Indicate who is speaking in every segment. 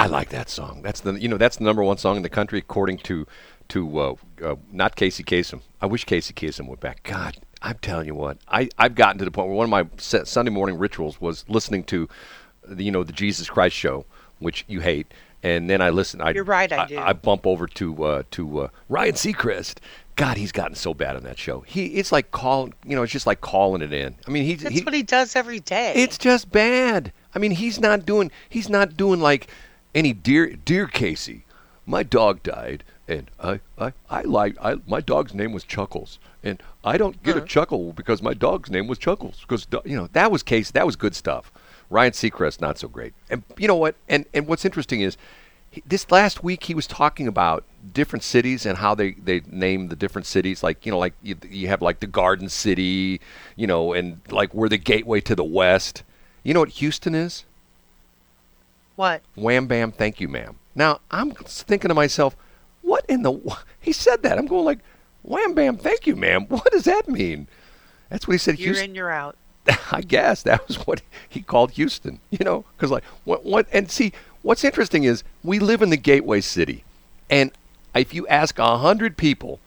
Speaker 1: I like that song. That's the you know that's the number one song in the country according to to uh, uh, not Casey Kasem. I wish Casey Kasem went back. God, I'm telling you what, I I've gotten to the point where one of my Sunday morning rituals was listening to the, you know the Jesus Christ show, which you hate, and then I listen. I,
Speaker 2: You're right, I do.
Speaker 1: I, bump over to uh, to uh, Ryan Seacrest. God, he's gotten so bad on that show. He it's like calling, you know, it's just like calling it in. I mean, he's
Speaker 2: That's
Speaker 1: he,
Speaker 2: what he does every day.
Speaker 1: it's just bad. I mean, he's not doing he's not doing like any dear dear Casey. My dog died, and I I I like I my dog's name was Chuckles, and I don't get a
Speaker 2: Uh-huh.
Speaker 1: chuckle because my dog's name was Chuckles because you know that was Casey that was good stuff. Ryan Seacrest not so great, and you know what? And and what's interesting is he, this last week he was talking about different cities and how they they name the different cities like you know like you, you have like the garden city you know and like we're the gateway to the west you know what houston is
Speaker 2: what?
Speaker 1: wham bam thank you ma'am now i'm thinking to myself what in the wh- he said that i'm going like wham bam thank you ma'am what does that mean that's what he said
Speaker 2: You're
Speaker 1: houston
Speaker 2: in, you're out.
Speaker 1: I guess that was what he called Houston. You know, because like what what and see what's interesting is we live in the gateway city, and if you ask a hundred people,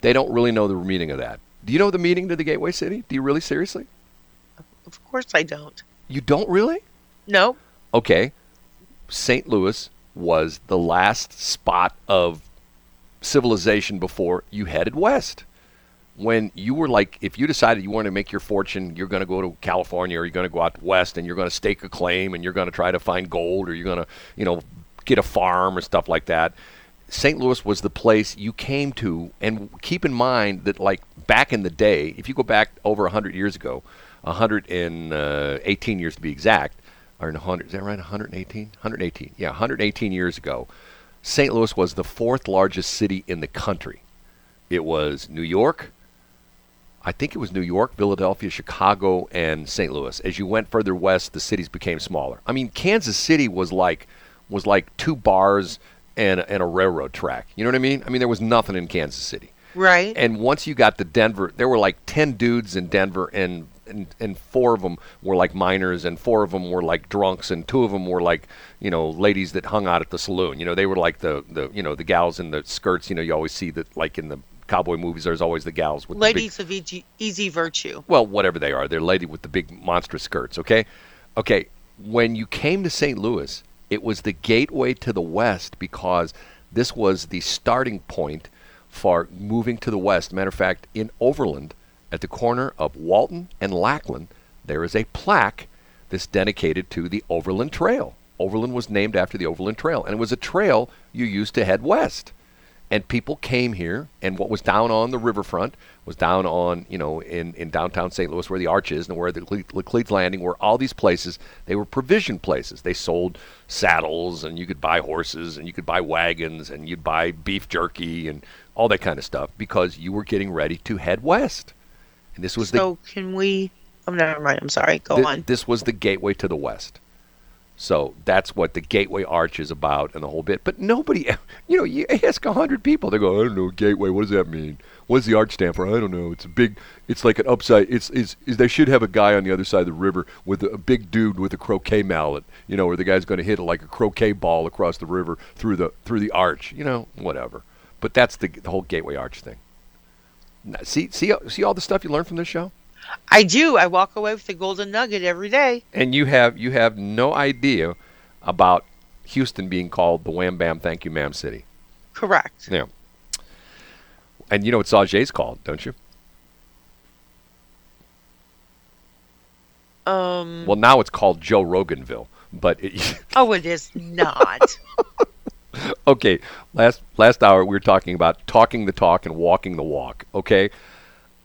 Speaker 1: they don't really know the meaning of that. Do you know the meaning to the gateway city? Do you really seriously?
Speaker 2: Of course I don't.
Speaker 1: You don't really?
Speaker 2: No.
Speaker 1: Okay, St. Louis was the last spot of civilization before you headed west. When you were like, if you decided you wanted to make your fortune, you're going to go to California or you're going to go out west and you're going to stake a claim and you're going to try to find gold or you're going to, you know, get a farm or stuff like that. St. Louis was the place you came to, and keep in mind that, like back in the day, if you go back over 100 years ago, 118 uh, years to be exact, or 100, is that right? 118? 118. Yeah, 118 years ago, St. Louis was the fourth largest city in the country. It was New York, I think it was New York, Philadelphia, Chicago, and St. Louis. As you went further west, the cities became smaller. I mean, Kansas City was like was like two bars and and a railroad track. You know what I mean? I mean, there was nothing in Kansas City.
Speaker 2: Right.
Speaker 1: And once you got to Denver, there were like ten dudes in Denver, and and, and four of them were like miners, and four of them were like drunks, and two of them were like you know ladies that hung out at the saloon. You know, they were like the the you know the gals in the skirts. You know, you always see that like in the cowboy movies. There's always the gals with the big,
Speaker 2: Ladies of easy, easy virtue.
Speaker 1: well, whatever they are, they're lady with the big monstrous skirts. Okay, okay. When you came to St. Louis, it was the gateway to the west because this was the starting point for moving to the west. Matter of fact, in Overland, at the corner of Walton and Lackland, there is a plaque that's dedicated to the Overland Trail. Overland was named after the Overland Trail, and it was a trail you used to head west. And people came here and what was down on the riverfront was down on you know in, in downtown st louis where the arch is and where the Cle- Laclede's landing were all these places they were provision places. They sold saddles and you could buy horses and you could buy wagons and you'd buy beef jerky and all that kind of stuff because you were getting ready to head west and this was
Speaker 2: So can we? Oh, never mind. I'm sorry. Go
Speaker 1: the,
Speaker 2: on.
Speaker 1: this was the gateway to the west so that's what the Gateway Arch is about and the whole bit. But nobody, you know, you ask a hundred people, they go, I don't know, Gateway. What does that mean? What does the arch stand for? I don't know. It's a big. It's like an upside. It's is is they should have a guy on the other side of the river with a, a big dude with a croquet mallet. You know, where the guy's going to hit it like a croquet ball across the river through the through the arch. You know, whatever. But that's the, the whole Gateway Arch thing. See see see all the stuff you learn from this show.
Speaker 2: I do. I walk away with a golden nugget every day.
Speaker 1: and you have you have no idea about Houston being called the Wham Bam Thank You Ma'am City.
Speaker 2: Correct.
Speaker 1: Yeah. And you know what Sauger's called, don't you?
Speaker 2: Um.
Speaker 1: Well, now it's called Joe Roganville. But it,
Speaker 2: Oh, it is not.
Speaker 1: okay, last last hour we were talking about talking the talk and walking the walk. Okay,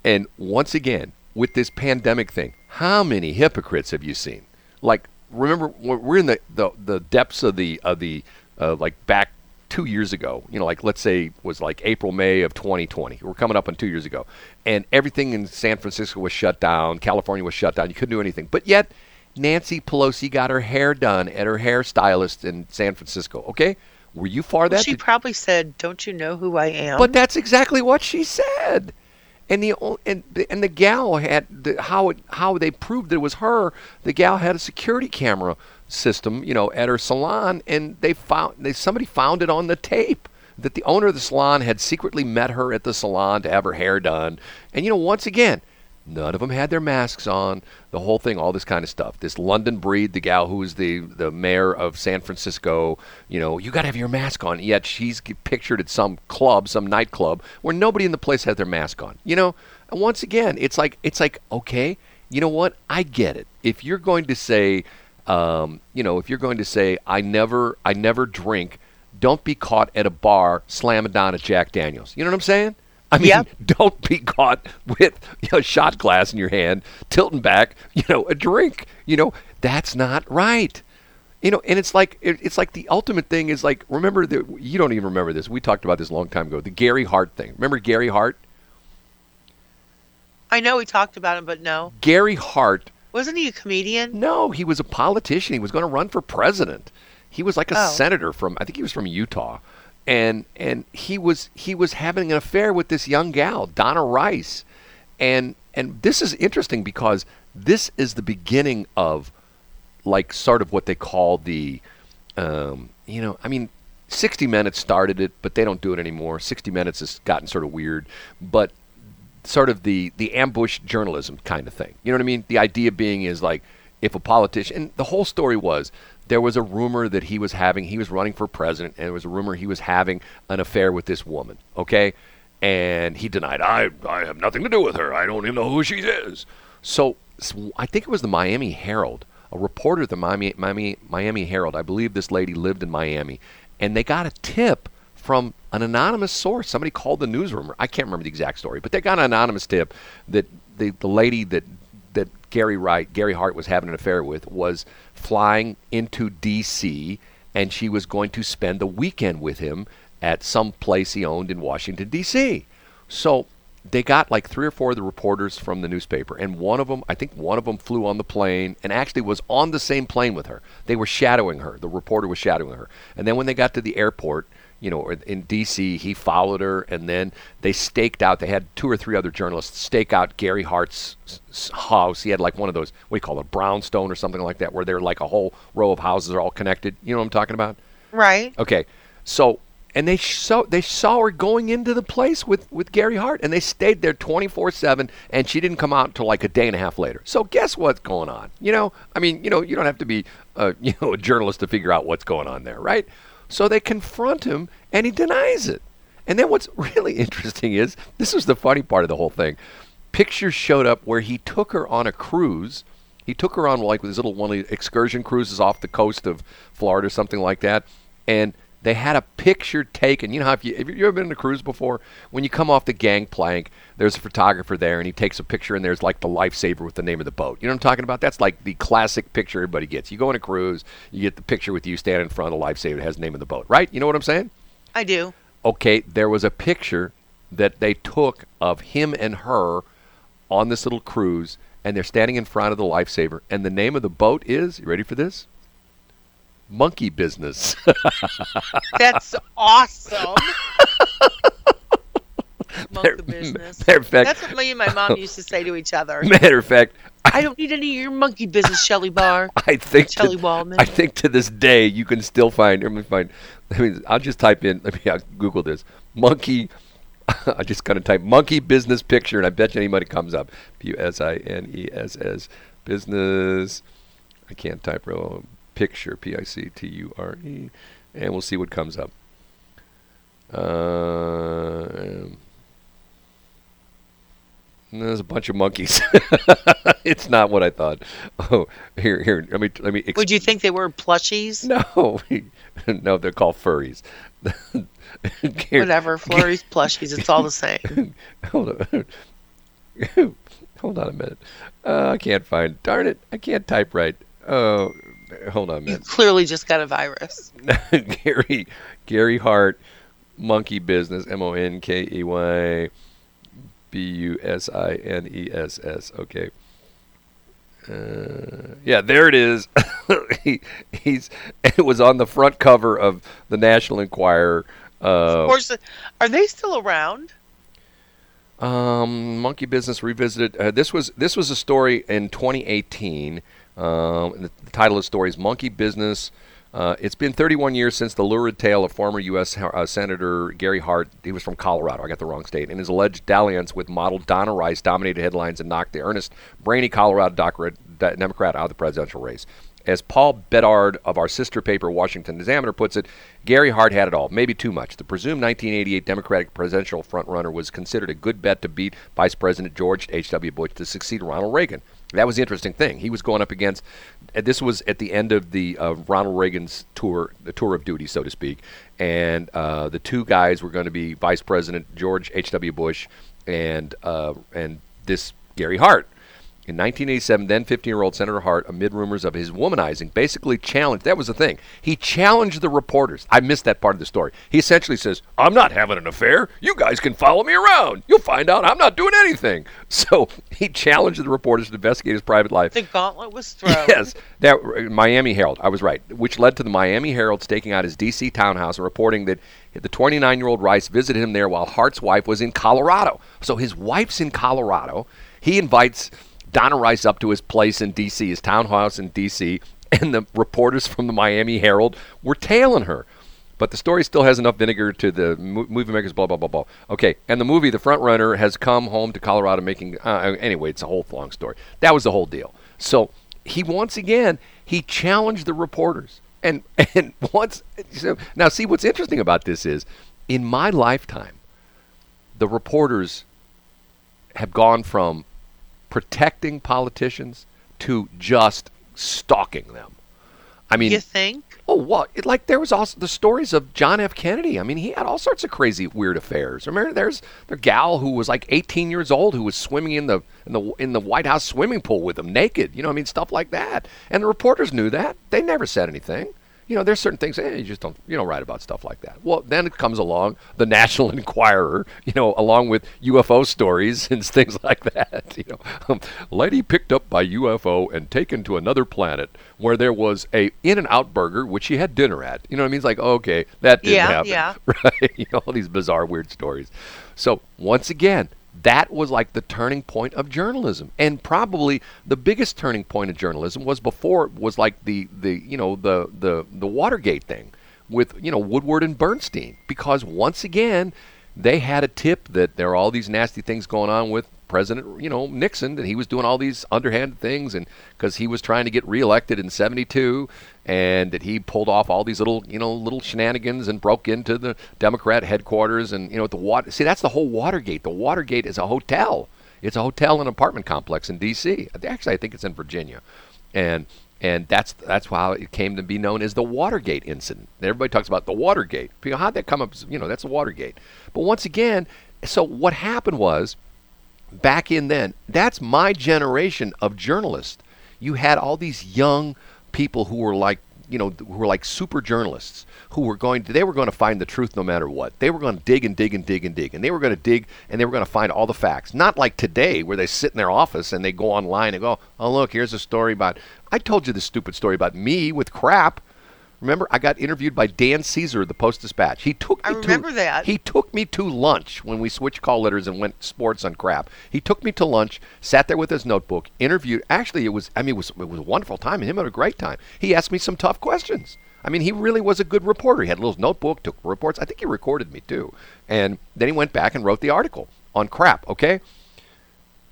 Speaker 1: and once again with this pandemic thing, how many hypocrites have you seen? Like, remember we're in the the, the depths of the of the uh, like back two years ago. You know, like let's say was like April May of 2020. We're coming up on two years ago, and everything in San Francisco was shut down. California was shut down. You couldn't do anything, but yet. Nancy Pelosi got her hair done at her hairstylist in San Francisco. Okay, were you far that?
Speaker 2: she
Speaker 1: Did-
Speaker 2: probably said, "Don't you know who I am?"
Speaker 1: but that's exactly what she said. And the and the, and the gal had the, how it how they proved that it was her. The gal had a security camera system, you know, at her salon, and they found they somebody found it on the tape that the owner of the salon had secretly met her at the salon to have her hair done. And you know, once again, None of them had their masks on. The whole thing, all this kind of stuff. This London breed, the gal who was the the mayor of San Francisco, you know, you got to have your mask on. Yet she's pictured at some club, some nightclub, where nobody in the place had their mask on. You know, and once again, it's like it's like okay, you know what? I get it. If you're going to say, um, you know, if you're going to say, I never, I never drink. Don't be caught at a bar slamming down a Jack Daniels. You know what I'm saying? I mean,
Speaker 2: Yep.
Speaker 1: don't be caught with you know, a shot glass in your hand, tilting back, you know, a drink. You know, that's not right. You know, and it's like it, it's like the ultimate thing is like remember the you don't even remember this. We talked about this a long time ago. The Gary Hart thing. Remember Gary Hart?
Speaker 2: I know we talked about him, but no.
Speaker 1: Gary Hart.
Speaker 2: Wasn't he a comedian?
Speaker 1: No, he was a politician. He was going to run for president. He was like a
Speaker 2: Oh.
Speaker 1: senator from I think he was from Utah. And and he was he was having an affair with this young gal, Donna Rice. And and this is interesting because this is the beginning of like sort of what they call the um, you know, I mean 60 minutes started it, but they don't do it anymore. 60 minutes has gotten sort of weird, but sort of the the ambush journalism kind of thing. You know what I mean? The idea being is like if a politician and the whole story was there was a rumor that he was having he was running for president and there was a rumor he was having an affair with this woman, okay? And he denied, I I have nothing to do with her. I don't even know who she is. So, so I think it was the Miami Herald, a reporter at the Miami Miami Miami Herald. I believe this lady lived in Miami and they got a tip from an anonymous source. Somebody called the newsroom. I can't remember the exact story, but they got an anonymous tip that the, the lady that that Gary Wright, Gary Hart was having an affair with was flying into D.C. and she was going to spend the weekend with him at some place he owned in Washington D.C. So they got like three or four of the reporters from the newspaper, and one of them, I think one of them flew on the plane and actually was on the same plane with her. They were shadowing her. The reporter was shadowing her. And then when they got to the airport, you know, in D.C., he followed her, and then they staked out. They had two or three other journalists stake out Gary Hart's house. He had like one of those, what do you call it, a brownstone or something like that, where they're like a whole row of houses are all connected. You know what I'm talking about?
Speaker 2: Right.
Speaker 1: Okay, so and they saw they saw her going into the place with with Gary Hart, and they stayed there 24 seven, and she didn't come out until like a day and a half later. So guess what's going on? You know, I mean, you know, you don't have to be uh, you know a journalist to figure out what's going on there, right? So they confront him, and he denies it. And then what's really interesting is this was the funny part of the whole thing. Pictures showed up where he took her on a cruise. He took her on like his little one excursion cruises off the coast of Florida or something like that, and they had a picture taken. You know how if you have you ever been on a cruise before? When you come off the gangplank, there's a photographer there, and he takes a picture, and there's like the lifesaver with the name of the boat. You know what I'm talking about? That's like the classic picture everybody gets. You go on a cruise, you get the picture with you standing in front of the lifesaver that has the name of the boat, right? You know what I'm saying?
Speaker 2: I do.
Speaker 1: okay, there was a picture that they took of him and her on this little cruise, and they're standing in front of the lifesaver. And the name of the boat is, you ready for this? Monkey Business.
Speaker 2: That's awesome. Monkey business.
Speaker 1: matter of fact-
Speaker 2: That's what me and my mom used to say to each other.
Speaker 1: Matter of fact,
Speaker 2: I don't need any of your monkey business, Shelly Barr.
Speaker 1: I think
Speaker 2: Shelley
Speaker 1: to,
Speaker 2: Waldman.
Speaker 1: I think to this day you can still find. Let me find. Let me. I'll just type in. Let me I'll Google this. Monkey. I just gonna type monkey business picture, and I bet you anybody comes up. B u s i n e s s business. I can't type real picture. P I C T U R E, and we'll see what comes up. Uh, there's a bunch of monkeys. it's not what I thought. Oh, here, here. Let me, let me. Ex-
Speaker 2: Would you think they were plushies?
Speaker 1: no, no, they're called furries.
Speaker 2: Whatever, Flurries, plushies, it's all the same.
Speaker 1: Hold on. hold on a minute. Uh, I can't find. Darn it! I can't type right. Oh, hold on a
Speaker 2: You clearly just got a virus.
Speaker 1: Gary, Gary Hart, Monkey Business. M O N K E Y B U S I N E S S. Okay. Uh, yeah, there it is. he, he's. It was on the front cover of the National Enquirer. Uh,
Speaker 2: Of course, are they still around?
Speaker 1: Um, Monkey Business Revisited. Uh, this was this was a story in 2018. Um, the, the title of the story is Monkey Business. Uh, it's been 31 years since the lurid tale of former U.S. Uh, Senator Gary Hart. He was from Colorado. I got the wrong state. And his alleged dalliance with model Donna Rice dominated headlines and knocked the earnest, brainy Colorado Democrat out of the presidential race. As Paul Bedard of our sister paper, Washington Examiner, puts it, Gary Hart had it all, maybe too much. The presumed 1988 Democratic presidential frontrunner was considered a good bet to beat Vice President George H.W. Bush to succeed Ronald Reagan. That was the interesting thing. He was going up against. This was at the end of the uh, Ronald Reagan's tour, the tour of duty, so to speak, and uh, the two guys were going to be Vice President George H.W. Bush and uh, and this Gary Hart. In 1987, then 15 year old Senator Hart, amid rumors of his womanizing, basically challenged that was the thing. He challenged the reporters. I missed that part of the story. He essentially says, I'm not having an affair. You guys can follow me around. You'll find out I'm not doing anything. So he challenged the reporters to investigate his private life.
Speaker 2: The gauntlet was thrown.
Speaker 1: Yes, that uh, Miami Herald. I was right, which led to the Miami Herald staking out his D.C. townhouse and reporting that the 29 year old Rice visited him there while Hart's wife was in Colorado. So his wife's in Colorado. He invites Donna Rice up to his place in D.C., his townhouse in D.C., and the reporters from the Miami Herald were tailing her. But the story still has enough vinegar to the movie makers, blah, blah, blah, blah. Okay, and the movie, The Front Runner, has come home to Colorado making. Uh, anyway, it's a whole long story. That was the whole deal. So he, once again, he challenged the reporters. And, and once. So, now, see, what's interesting about this is in my lifetime, the reporters have gone from protecting politicians to just stalking them. I mean,
Speaker 2: you think?
Speaker 1: Oh, what? It, like there was also the stories of John F. Kennedy. I mean, he had all sorts of crazy, weird affairs. Remember, there's the gal who was like 18 years old who was swimming in the in the in the White House swimming pool with him naked. You know, I mean, stuff like that. And the reporters knew that. They never said anything you know, there's certain things, eh, you just don't, you don't write about stuff like that. Well, then it comes along the National Enquirer, you know, along with UFO stories and things like that. You know, um, lady picked up by UFO and taken to another planet where there was a In-N-Out burger, which she had dinner at. You know what I mean? It's like, okay, that didn't
Speaker 2: yeah,
Speaker 1: happen.
Speaker 2: Yeah,
Speaker 1: Right? You know, all these bizarre, weird stories. So, once again, that was like the turning point of journalism. And probably the biggest turning point of journalism was before it was like the the you know the the the Watergate thing with you know Woodward and Bernstein. Because once again they had a tip that there are all these nasty things going on with President, you know, Nixon, that he was doing all these underhanded things, and because he was trying to get reelected in '72, and that he pulled off all these little, you know, little shenanigans and broke into the Democrat headquarters, and you know, the water. See, that's the whole Watergate. The Watergate is a hotel. It's a hotel and apartment complex in D.C. Actually, I think it's in Virginia, and and that's that's how it came to be known as the Watergate incident. Everybody talks about the Watergate. How'd that come up? You know, that's the Watergate. But once again, so what happened was back in then, that's my generation of journalists. You had all these young people who were like, you know, who were like super journalists who were going to, they were going to find the truth no matter what. They were going to dig and dig and dig and dig. And they were going to dig and they were going to find all the facts. Not like today where they sit in their office and they go online and go, oh, look, here's a story about, I told you this stupid story about me with crap Remember, I got interviewed by Dan Caesar of the Post Dispatch. He took me
Speaker 2: I remember
Speaker 1: to,
Speaker 2: that.
Speaker 1: He took me to lunch when we switched call letters and went sports on crap. He took me to lunch, sat there with his notebook, interviewed. Actually, it was I mean, it was it was a wonderful time, and him had a great time. He asked me some tough questions. I mean, he really was a good reporter. He had a little notebook, took reports. I think he recorded me too. And then he went back and wrote the article on crap. Okay.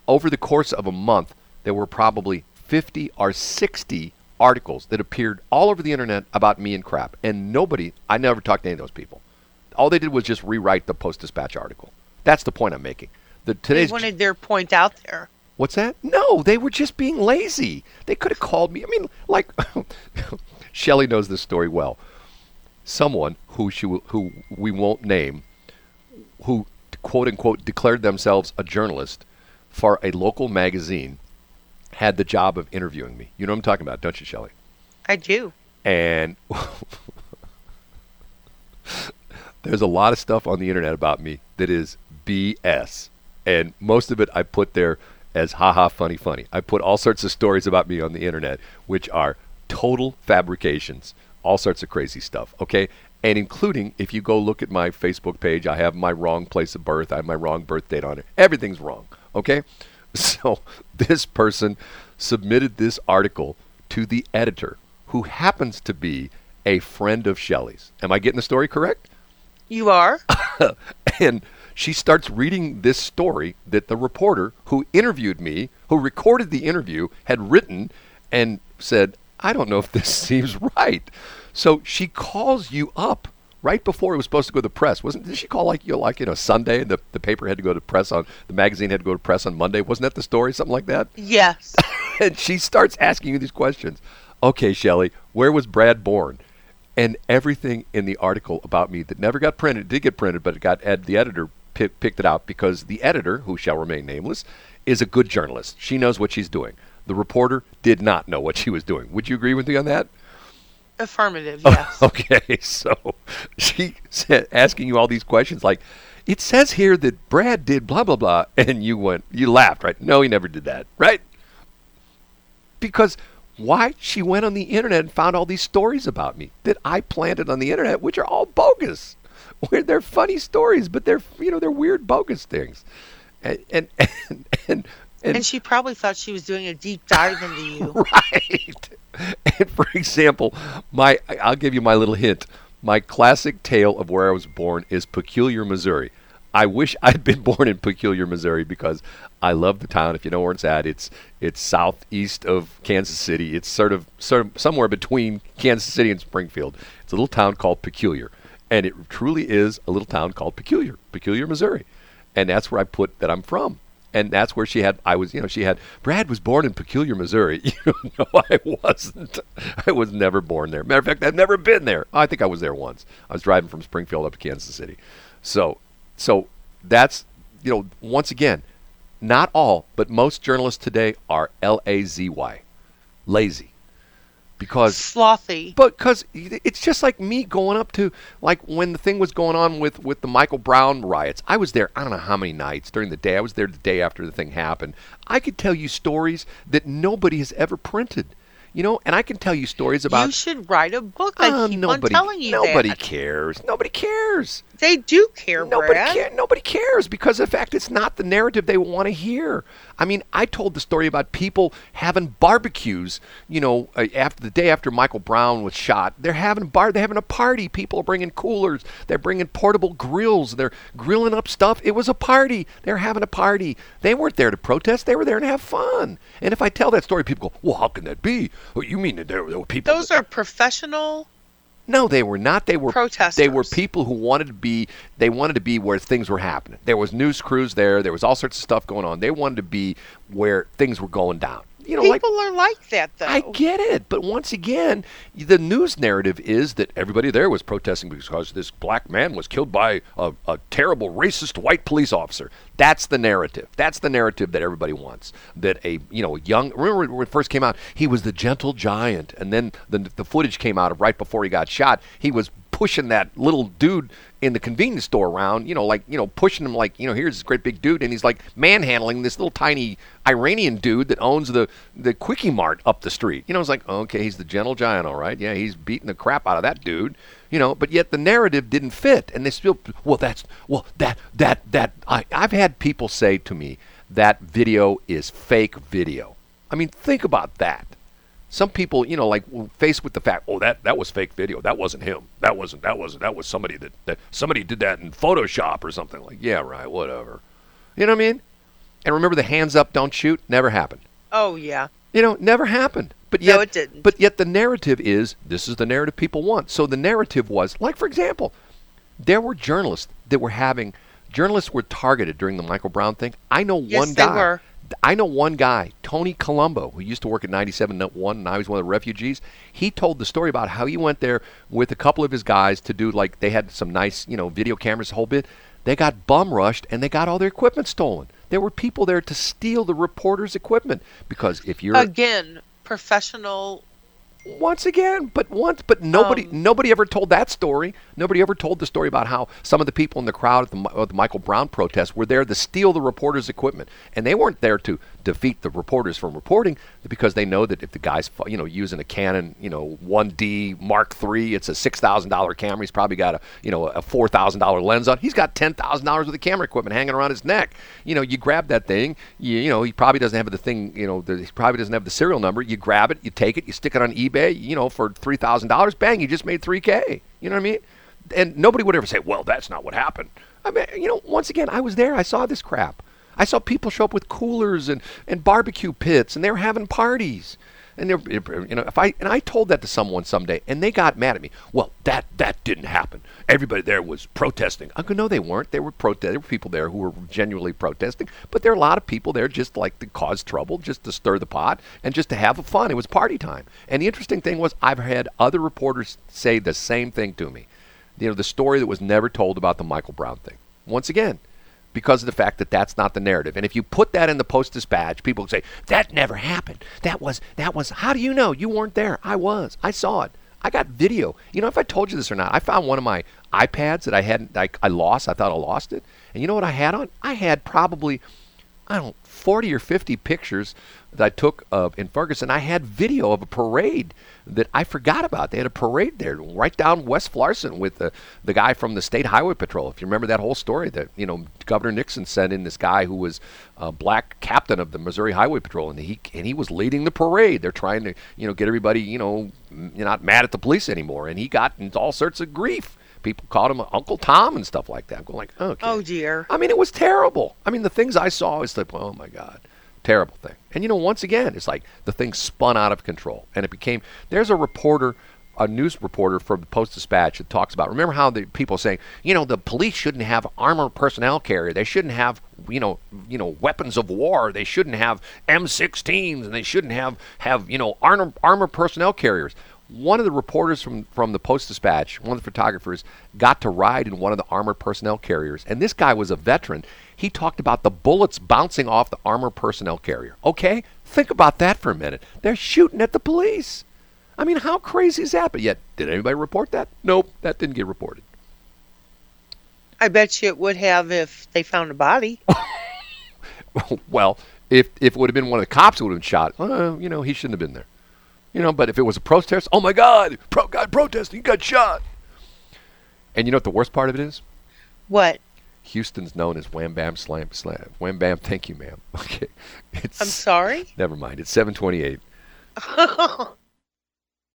Speaker 1: Over the course of a month, there were probably 50 or 60 articles that appeared all over the internet about me and crap. And nobody, I never talked to any of those people. All they did was just rewrite the Post Dispatch article. That's the point I'm making. The today's
Speaker 2: they wanted their point out there.
Speaker 1: What's that? No, they were just being lazy. They could have called me. I mean, like Shelley knows this story well. Someone who she who we won't name, who quote unquote declared themselves a journalist for a local magazine had the job of interviewing me. You know what I'm talking about, don't you, Shelley?
Speaker 2: I do.
Speaker 1: And there's a lot of stuff on the internet about me that is BS. And most of it I put there as haha funny funny. I put all sorts of stories about me on the internet which are total fabrications, all sorts of crazy stuff, okay? and including if you go look at my Facebook page, I have my wrong place of birth, I have my wrong birth date on it. Everything's wrong. Okay? So this person submitted this article to the editor, who happens to be a friend of Shelley's. Am I getting the story correct?
Speaker 2: You are?
Speaker 1: and she starts reading this story that the reporter who interviewed me, who recorded the interview, had written and said, I don't know if this seems right. So she calls you up right before it was supposed to go to the press. Wasn't did she call like you like you know Sunday and the, the paper had to go to press on the magazine had to go to press on Monday? Wasn't that the story? Something like that?
Speaker 2: Yes.
Speaker 1: and she starts asking you these questions. Okay, Shelley, where was Brad born? And everything in the article about me that never got printed did get printed, but it got ed- the editor pi- picked it out because the editor, who shall remain nameless, is a good journalist. She knows what she's doing. The reporter did not know what she was doing. Would you agree with me on that?
Speaker 2: Affirmative, yes.
Speaker 1: Okay, so she said, asking you all these questions like, it says here that Brad did blah blah blah, and you went, you laughed, right? No, he never did that, right? Because why? She went on the internet and found all these stories about me that I planted on the internet, which are all bogus. Where they're funny stories, but they're you know they're weird bogus things, and and and. and
Speaker 2: and, she probably thought she was doing a deep dive into you.
Speaker 1: right. And for example, my I'll give you my little hint. My classic tale of where I was born is Peculiar, Missouri. I wish I'd been born in Peculiar, Missouri because I love the town. If you know where it's at, it's it's southeast of Kansas City. It's sort of sort of somewhere between Kansas City and Springfield. It's a little town called Peculiar, and it truly is a little town called Peculiar, Peculiar, Missouri, and that's where I put that I'm from and that's where she had I was you know she had Brad was born in Peculiar, Missouri. You know, I wasn't. I was never born there. Matter of fact, I've never been there. I think I was there once. I was driving from Springfield up to Kansas City. So, so that's you know once again, not all, but most journalists today are L A Z Y, lazy because
Speaker 2: slothy.
Speaker 1: But because it's just like me going up to like when the thing was going on with with the Michael Brown riots. I was there. I don't know how many nights during the day. I was there the day after the thing happened. I could tell you stories that nobody has ever printed. You know, and I can tell you stories about.
Speaker 2: You should write a book. I
Speaker 1: uh,
Speaker 2: keep
Speaker 1: nobody,
Speaker 2: on telling you
Speaker 1: Nobody
Speaker 2: that.
Speaker 1: cares. Nobody cares.
Speaker 2: They do care,
Speaker 1: Nobody
Speaker 2: Brad.
Speaker 1: care, Nobody cares because of the fact it's not the narrative they want to hear. I mean, I told the story about people having barbecues. You know, uh, after the day after Michael Brown was shot, they're having bar. They're having a party. People are bringing coolers. They're bringing portable grills. They're grilling up stuff. It was a party. They're having a party. They weren't there to protest. They were there to have fun. And if I tell that story, people go, "Well, how can that be? Well, you mean that there, there were people?"
Speaker 2: Those
Speaker 1: that-
Speaker 2: are professional.
Speaker 1: No, they were not. They were
Speaker 2: Protesters.
Speaker 1: They were people who wanted to be. They wanted to be where things were happening. There was news crews there. There was all sorts of stuff going on. They wanted to be where things were going down. You know, like
Speaker 2: People are like that, though.
Speaker 1: I get it, but once again, the news narrative is that everybody there was protesting because this black man was killed by a, a terrible racist white police officer. That's the narrative. That's the narrative that everybody wants. That a you know young remember when it first came out, he was the gentle giant, and then the the footage came out of right before he got shot. He was pushing that little dude in the convenience store around, you know, like, you know, pushing him like, you know, here's this great big dude, and he's like manhandling this little tiny Iranian dude that owns the, the Quickie Mart up the street. You know, it's like, okay, he's the gentle giant, all right. Yeah, he's beating the crap out of that dude, you know, but yet the narrative didn't fit. And they still, well, that's, well, that, that, that, I, I've had people say to me, that video is fake video. I mean, think about that some people, you know, like faced with the fact, oh, that that was fake video. That wasn't him. That wasn't. That wasn't. That was somebody that, that somebody did that in Photoshop or something. Like, yeah, right, whatever. You know what I mean? And remember, the hands up, don't shoot never happened.
Speaker 2: oh yeah.
Speaker 1: You know, never happened. But
Speaker 2: No,
Speaker 1: yet,
Speaker 2: it didn't.
Speaker 1: But yet, the narrative is this is the narrative people want. So the narrative was, like, for example, there were journalists that were having journalists were targeted during the Michael Brown thing. I know
Speaker 2: Yes,
Speaker 1: one guy. I know one guy, Tony Colombo, who used to work at 97.1, and now he's one of the refugees. He told the story about how he went there with a couple of his guys to do like they had some nice, you know, video cameras, the whole bit. They got bum rushed and they got all their equipment stolen. There were people there to steal the reporters' equipment because if you're
Speaker 2: Again, professional.
Speaker 1: Once again, but once, but nobody,
Speaker 2: Um,
Speaker 1: nobody ever told that story. Nobody ever told the story about how some of the people in the crowd at the, at the Michael Brown protest were there to steal the reporters' equipment, and they weren't there to defeat the reporters from reporting because they know that if the guy's you know using a Canon you know 1D Mark III, it's a six thousand dollar camera. He's probably got a you know a four thousand dollar lens on. He's got ten thousand dollars worth of camera equipment hanging around his neck. You know, you grab that thing. You, you know, he probably doesn't have the thing. You know, the, he probably doesn't have the serial number. You grab it, you take it, you stick it on eBay. You know, for three thousand dollars, bang, you just made three k. You know what I mean? And nobody would ever say, "Well, that's not what happened." I mean, you know, once again, I was there. I saw this crap. I saw people show up with coolers and, and barbecue pits, and they were having parties. And they're, you know, if I and I told that to someone someday, and they got mad at me. Well, that that didn't happen. Everybody there was protesting. I go, no, they weren't. They were. There were people there who were genuinely protesting, but there are a lot of people there just like to cause trouble, just to stir the pot, and just to have fun. It was party time. And the interesting thing was, I've had other reporters say the same thing to me. You know, the story that was never told about the Michael Brown thing. Once again, because of the fact that that's not the narrative. And if you put that in the Post Dispatch, people say that never happened. That was that was. How do you know? You weren't there. I was. I saw it. I got video. You know, if I told you this or not, I found one of my iPads that I hadn't. I, I lost. I thought I lost it. And you know what I had on? I had probably, I don't, 40 or 50 pictures I took of in Ferguson. I had video of a parade that I forgot about. They had a parade there right down West Florissant with the, the guy from the State Highway Patrol. If you remember that whole story, that you know Governor Nixon sent in this guy who was a black captain of the Missouri Highway Patrol, and he and he was leading the parade. They're trying to you know get everybody you know not mad at the police anymore, and he got into all sorts of grief. People called him Uncle Tom and stuff like that. I'm going like, okay.
Speaker 2: Oh dear.
Speaker 1: I mean, it was terrible. I mean, the things I saw is like, oh my god terrible thing. And you know, once again, it's like the thing spun out of control, and it became. There's a reporter, a news reporter from the Post Dispatch that talks about. Remember how the people saying, you know, the police shouldn't have armored personnel carrier. They shouldn't have, you know, you know, weapons of war. They shouldn't have M16s, and they shouldn't have have you know armor armored personnel carriers one of the reporters from, from the Post Dispatch, one of the photographers, got to ride in one of the armored personnel carriers. And this guy was a veteran. He talked about the bullets bouncing off the armored personnel carrier. Okay? Think about that for a minute. They're shooting at the police. I mean, how crazy is that? But yet, did anybody report that? Nope, that didn't get reported.
Speaker 2: I bet you it would have if they found a body.
Speaker 1: well, if, if it would have been one of the cops who would have been shot, uh, you know, he shouldn't have been there. You know, but if it was a protest, oh my God, pro guy protesting, got shot. And you know what the worst part of it is?
Speaker 2: What?
Speaker 1: Houston's known as Wham Bam Slam Slam. Wham Bam, thank you, ma'am. Okay.
Speaker 2: It's, I'm sorry?
Speaker 1: Never mind. It's 728.